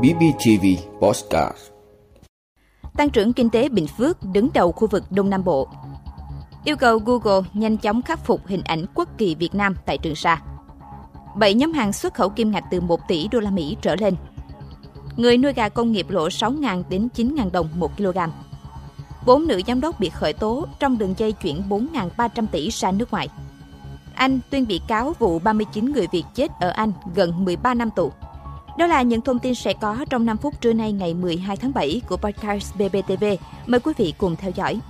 BBTV Postcard Tăng trưởng kinh tế Bình Phước đứng đầu khu vực Đông Nam Bộ. Yêu cầu Google nhanh chóng khắc phục hình ảnh quốc kỳ Việt Nam tại Trường Sa. 7 nhóm hàng xuất khẩu kim ngạch từ 1 tỷ đô la Mỹ trở lên. Người nuôi gà công nghiệp lỗ 6.000 đến 9.000 đồng 1 kg. Bốn nữ giám đốc bị khởi tố trong đường dây chuyển 4.300 tỷ ra nước ngoài. Anh tuyên bị cáo vụ 39 người Việt chết ở Anh gần 13 năm tù. Đó là những thông tin sẽ có trong 5 phút trưa nay ngày 12 tháng 7 của podcast BBTV. Mời quý vị cùng theo dõi.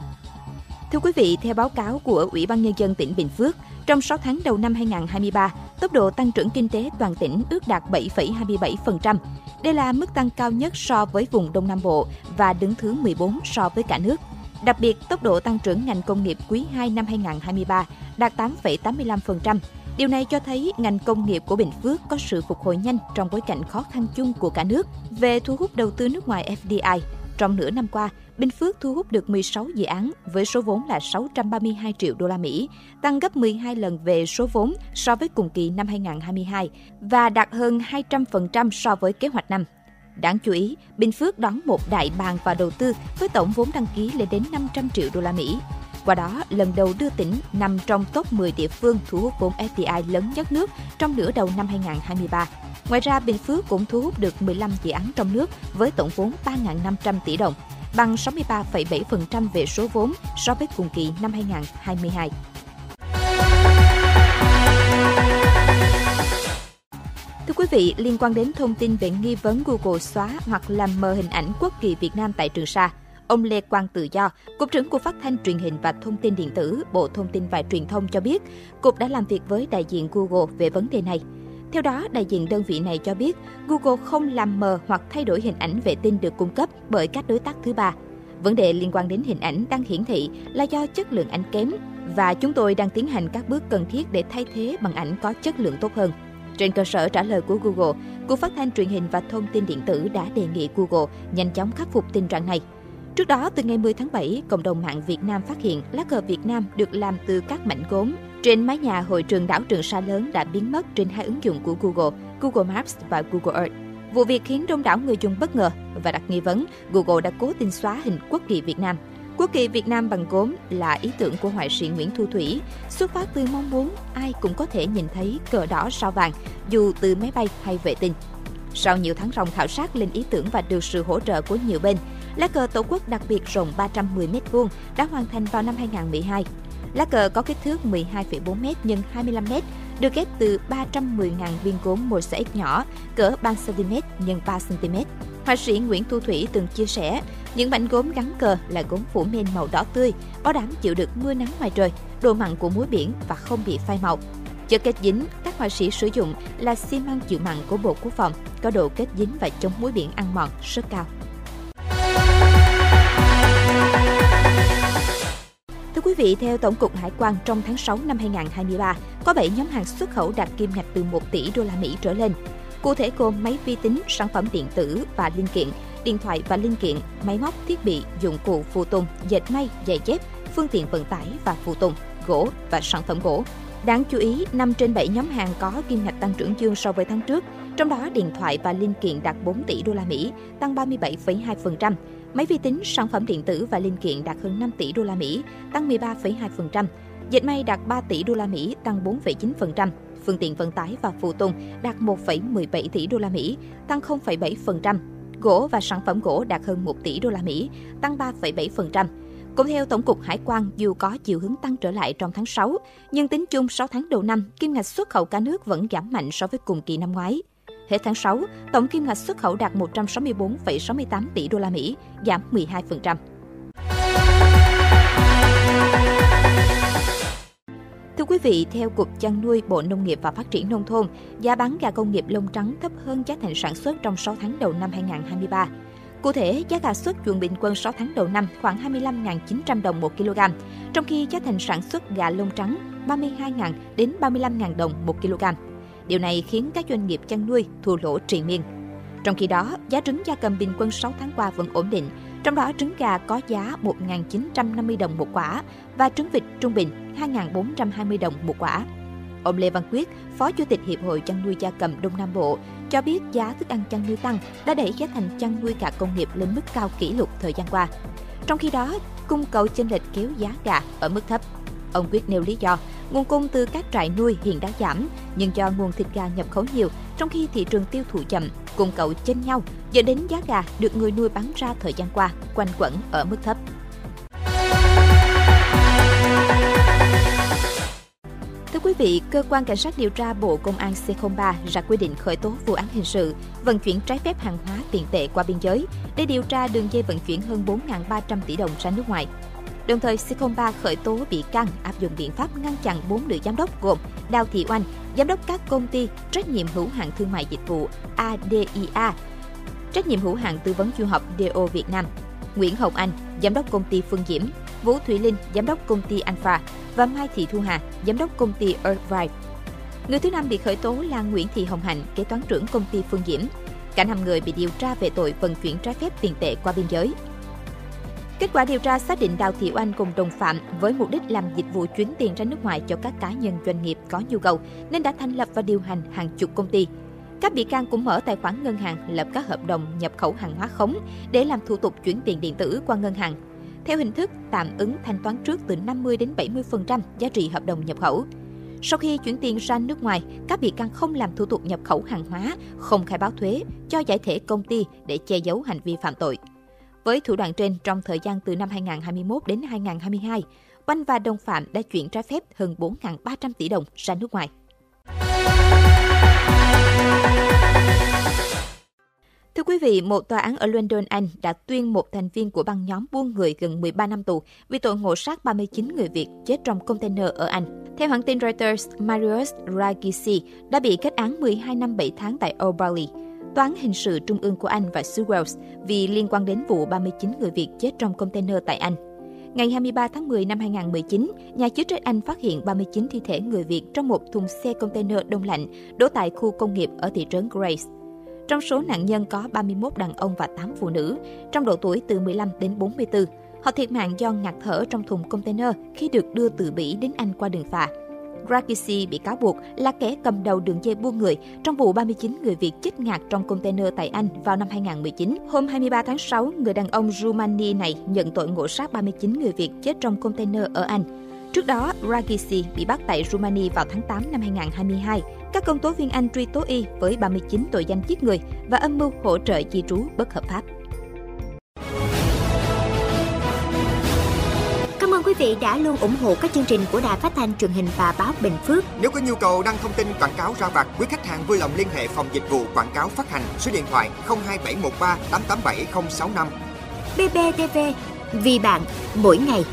Thưa quý vị, theo báo cáo của Ủy ban Nhân dân tỉnh Bình Phước, trong 6 tháng đầu năm 2023, tốc độ tăng trưởng kinh tế toàn tỉnh ước đạt 7,27%. Đây là mức tăng cao nhất so với vùng Đông Nam Bộ và đứng thứ 14 so với cả nước. Đặc biệt, tốc độ tăng trưởng ngành công nghiệp quý 2 năm 2023 đạt 8,85%. Điều này cho thấy ngành công nghiệp của Bình Phước có sự phục hồi nhanh trong bối cảnh khó khăn chung của cả nước về thu hút đầu tư nước ngoài FDI. Trong nửa năm qua, Bình Phước thu hút được 16 dự án với số vốn là 632 triệu đô la Mỹ, tăng gấp 12 lần về số vốn so với cùng kỳ năm 2022 và đạt hơn 200% so với kế hoạch năm. Đáng chú ý, Bình Phước đón một đại bàng vào đầu tư với tổng vốn đăng ký lên đến 500 triệu đô la Mỹ. Qua đó, lần đầu đưa tỉnh nằm trong top 10 địa phương thu hút vốn FDI lớn nhất nước trong nửa đầu năm 2023. Ngoài ra, Bình Phước cũng thu hút được 15 dự án trong nước với tổng vốn 3.500 tỷ đồng, bằng 63,7% về số vốn so với cùng kỳ năm 2022. Thưa quý vị, liên quan đến thông tin về nghi vấn Google xóa hoặc làm mờ hình ảnh quốc kỳ Việt Nam tại Trường Sa, ông Lê Quang Tự Do, Cục trưởng Cục Phát thanh Truyền hình và Thông tin Điện tử, Bộ Thông tin và Truyền thông cho biết, Cục đã làm việc với đại diện Google về vấn đề này. Theo đó, đại diện đơn vị này cho biết Google không làm mờ hoặc thay đổi hình ảnh vệ tinh được cung cấp bởi các đối tác thứ ba. Vấn đề liên quan đến hình ảnh đang hiển thị là do chất lượng ảnh kém và chúng tôi đang tiến hành các bước cần thiết để thay thế bằng ảnh có chất lượng tốt hơn. Trên cơ sở trả lời của Google, Cục Phát thanh Truyền hình và Thông tin Điện tử đã đề nghị Google nhanh chóng khắc phục tình trạng này. Trước đó, từ ngày 10 tháng 7, cộng đồng mạng Việt Nam phát hiện lá cờ Việt Nam được làm từ các mảnh gốm trên mái nhà hội trường đảo Trường Sa lớn đã biến mất trên hai ứng dụng của Google, Google Maps và Google Earth. Vụ việc khiến đông đảo người dùng bất ngờ và đặt nghi vấn Google đã cố tình xóa hình quốc kỳ Việt Nam. Quốc kỳ Việt Nam bằng gốm là ý tưởng của họa sĩ Nguyễn Thu Thủy, xuất phát từ mong muốn ai cũng có thể nhìn thấy cờ đỏ sao vàng, dù từ máy bay hay vệ tinh. Sau nhiều tháng ròng khảo sát lên ý tưởng và được sự hỗ trợ của nhiều bên, lá cờ Tổ quốc đặc biệt rộng 310 m2 đã hoàn thành vào năm 2012. Lá cờ có kích thước 12,4 m x 25 m, được ghép từ 310.000 viên gốm mosaic nhỏ, cỡ 3 cm x 3 cm. Họa sĩ Nguyễn Thu Thủy từng chia sẻ, những mảnh gốm gắn cờ là gốm phủ men màu đỏ tươi, bảo đảm chịu được mưa nắng ngoài trời, độ mặn của muối biển và không bị phai màu. Chất kết dính các họa sĩ sử dụng là xi măng chịu mặn của Bộ Quốc phòng, có độ kết dính và chống muối biển ăn mòn rất cao. Vị, theo Tổng cục Hải quan trong tháng 6 năm 2023, có 7 nhóm hàng xuất khẩu đạt kim ngạch từ 1 tỷ đô la Mỹ trở lên. Cụ thể gồm máy vi tính, sản phẩm điện tử và linh kiện, điện thoại và linh kiện, máy móc, thiết bị, dụng cụ phụ tùng, dệt may, giày dép, phương tiện vận tải và phụ tùng, gỗ và sản phẩm gỗ. Đáng chú ý, 5 trên 7 nhóm hàng có kim ngạch tăng trưởng dương so với tháng trước, trong đó điện thoại và linh kiện đạt 4 tỷ đô la Mỹ, tăng 37,2%. Máy vi tính, sản phẩm điện tử và linh kiện đạt hơn 5 tỷ đô la Mỹ, tăng 13,2%. Dệt may đạt 3 tỷ đô la Mỹ, tăng 4,9%. Phương tiện vận tải và phụ tùng đạt 1,17 tỷ đô la Mỹ, tăng 0,7%. Gỗ và sản phẩm gỗ đạt hơn 1 tỷ đô la Mỹ, tăng 3,7%. Cũng theo Tổng cục Hải quan, dù có chiều hướng tăng trở lại trong tháng 6, nhưng tính chung 6 tháng đầu năm, kim ngạch xuất khẩu cả nước vẫn giảm mạnh so với cùng kỳ năm ngoái. Hết tháng 6, tổng kim ngạch xuất khẩu đạt 164,68 tỷ đô la Mỹ, giảm 12%. Thưa quý vị, theo Cục Chăn nuôi Bộ Nông nghiệp và Phát triển Nông thôn, giá bán gà công nghiệp lông trắng thấp hơn giá thành sản xuất trong 6 tháng đầu năm 2023. Cụ thể, giá gà xuất chuồng bình quân 6 tháng đầu năm khoảng 25.900 đồng 1 kg, trong khi giá thành sản xuất gà lông trắng 32.000 đến 35.000 đồng 1 kg. Điều này khiến các doanh nghiệp chăn nuôi thua lỗ triền miên. Trong khi đó, giá trứng gia cầm bình quân 6 tháng qua vẫn ổn định, trong đó trứng gà có giá 1.950 đồng một quả và trứng vịt trung bình 2.420 đồng một quả. Ông Lê Văn Quyết, Phó Chủ tịch Hiệp hội chăn nuôi gia cầm Đông Nam Bộ, cho biết giá thức ăn chăn nuôi tăng đã đẩy giá thành chăn nuôi gà công nghiệp lên mức cao kỷ lục thời gian qua. Trong khi đó, cung cầu chênh lệch kéo giá gà ở mức thấp. Ông Quyết nêu lý do, nguồn cung từ các trại nuôi hiện đã giảm, nhưng do nguồn thịt gà nhập khẩu nhiều, trong khi thị trường tiêu thụ chậm, cung cầu chênh nhau, dẫn đến giá gà được người nuôi bán ra thời gian qua quanh quẩn ở mức thấp. Vị, cơ quan cảnh sát điều tra Bộ Công an C03 ra quyết định khởi tố vụ án hình sự vận chuyển trái phép hàng hóa tiền tệ qua biên giới để điều tra đường dây vận chuyển hơn 4.300 tỷ đồng ra nước ngoài. Đồng thời, C03 khởi tố bị can áp dụng biện pháp ngăn chặn 4 nữ giám đốc gồm Đào Thị Oanh, giám đốc các công ty trách nhiệm hữu hạn thương mại dịch vụ ADIA, trách nhiệm hữu hạn tư vấn du học DO Việt Nam, Nguyễn Hồng Anh, giám đốc công ty Phương Diễm, Vũ Thủy Linh, giám đốc công ty Alpha và Mai Thị Thu Hà, giám đốc công ty Earthright. Người thứ năm bị khởi tố là Nguyễn Thị Hồng Hạnh, kế toán trưởng công ty Phương Diễm. Cả năm người bị điều tra về tội vận chuyển trái phép tiền tệ qua biên giới. Kết quả điều tra xác định Đào Thị Oanh cùng đồng phạm với mục đích làm dịch vụ chuyến tiền ra nước ngoài cho các cá nhân doanh nghiệp có nhu cầu nên đã thành lập và điều hành hàng chục công ty. Các bị can cũng mở tài khoản ngân hàng, lập các hợp đồng nhập khẩu hàng hóa khống để làm thủ tục chuyển tiền điện tử qua ngân hàng. Theo hình thức tạm ứng thanh toán trước từ 50 đến 70% giá trị hợp đồng nhập khẩu. Sau khi chuyển tiền ra nước ngoài, các bị can không làm thủ tục nhập khẩu hàng hóa, không khai báo thuế, cho giải thể công ty để che giấu hành vi phạm tội. Với thủ đoạn trên, trong thời gian từ năm 2021 đến 2022, Oanh và đồng phạm đã chuyển trái phép hơn 4.300 tỷ đồng ra nước ngoài. Thưa quý vị, một tòa án ở London, Anh đã tuyên một thành viên của băng nhóm buôn người gần 13 năm tù vì tội ngộ sát 39 người Việt chết trong container ở Anh. Theo hãng tin Reuters, Marius Ragisi đã bị kết án 12 năm 7 tháng tại Old Bailey. Toán hình sự trung ương của Anh và xứ Wales vì liên quan đến vụ 39 người Việt chết trong container tại Anh. Ngày 23 tháng 10 năm 2019, nhà chức trách Anh phát hiện 39 thi thể người Việt trong một thùng xe container đông lạnh đổ tại khu công nghiệp ở thị trấn Grace. Trong số nạn nhân có 31 đàn ông và 8 phụ nữ, trong độ tuổi từ 15 đến 44. Họ thiệt mạng do ngạt thở trong thùng container khi được đưa từ Bỉ đến Anh qua đường phà. Rakisi bị cáo buộc là kẻ cầm đầu đường dây buôn người trong vụ 39 người Việt chết ngạt trong container tại Anh vào năm 2019. Hôm 23 tháng 6, người đàn ông Rumani này nhận tội ngộ sát 39 người Việt chết trong container ở Anh. Trước đó, Ragisi bị bắt tại Rumani vào tháng 8 năm 2022. Các công tố viên Anh truy tố y với 39 tội danh giết người và âm mưu hỗ trợ di trú bất hợp pháp. Cảm ơn quý vị đã luôn ủng hộ các chương trình của Đài Phát thanh truyền hình và báo Bình Phước. Nếu có nhu cầu đăng thông tin quảng cáo ra vặt, quý khách hàng vui lòng liên hệ phòng dịch vụ quảng cáo phát hành số điện thoại 02713 887065. BBTV, vì bạn, mỗi ngày.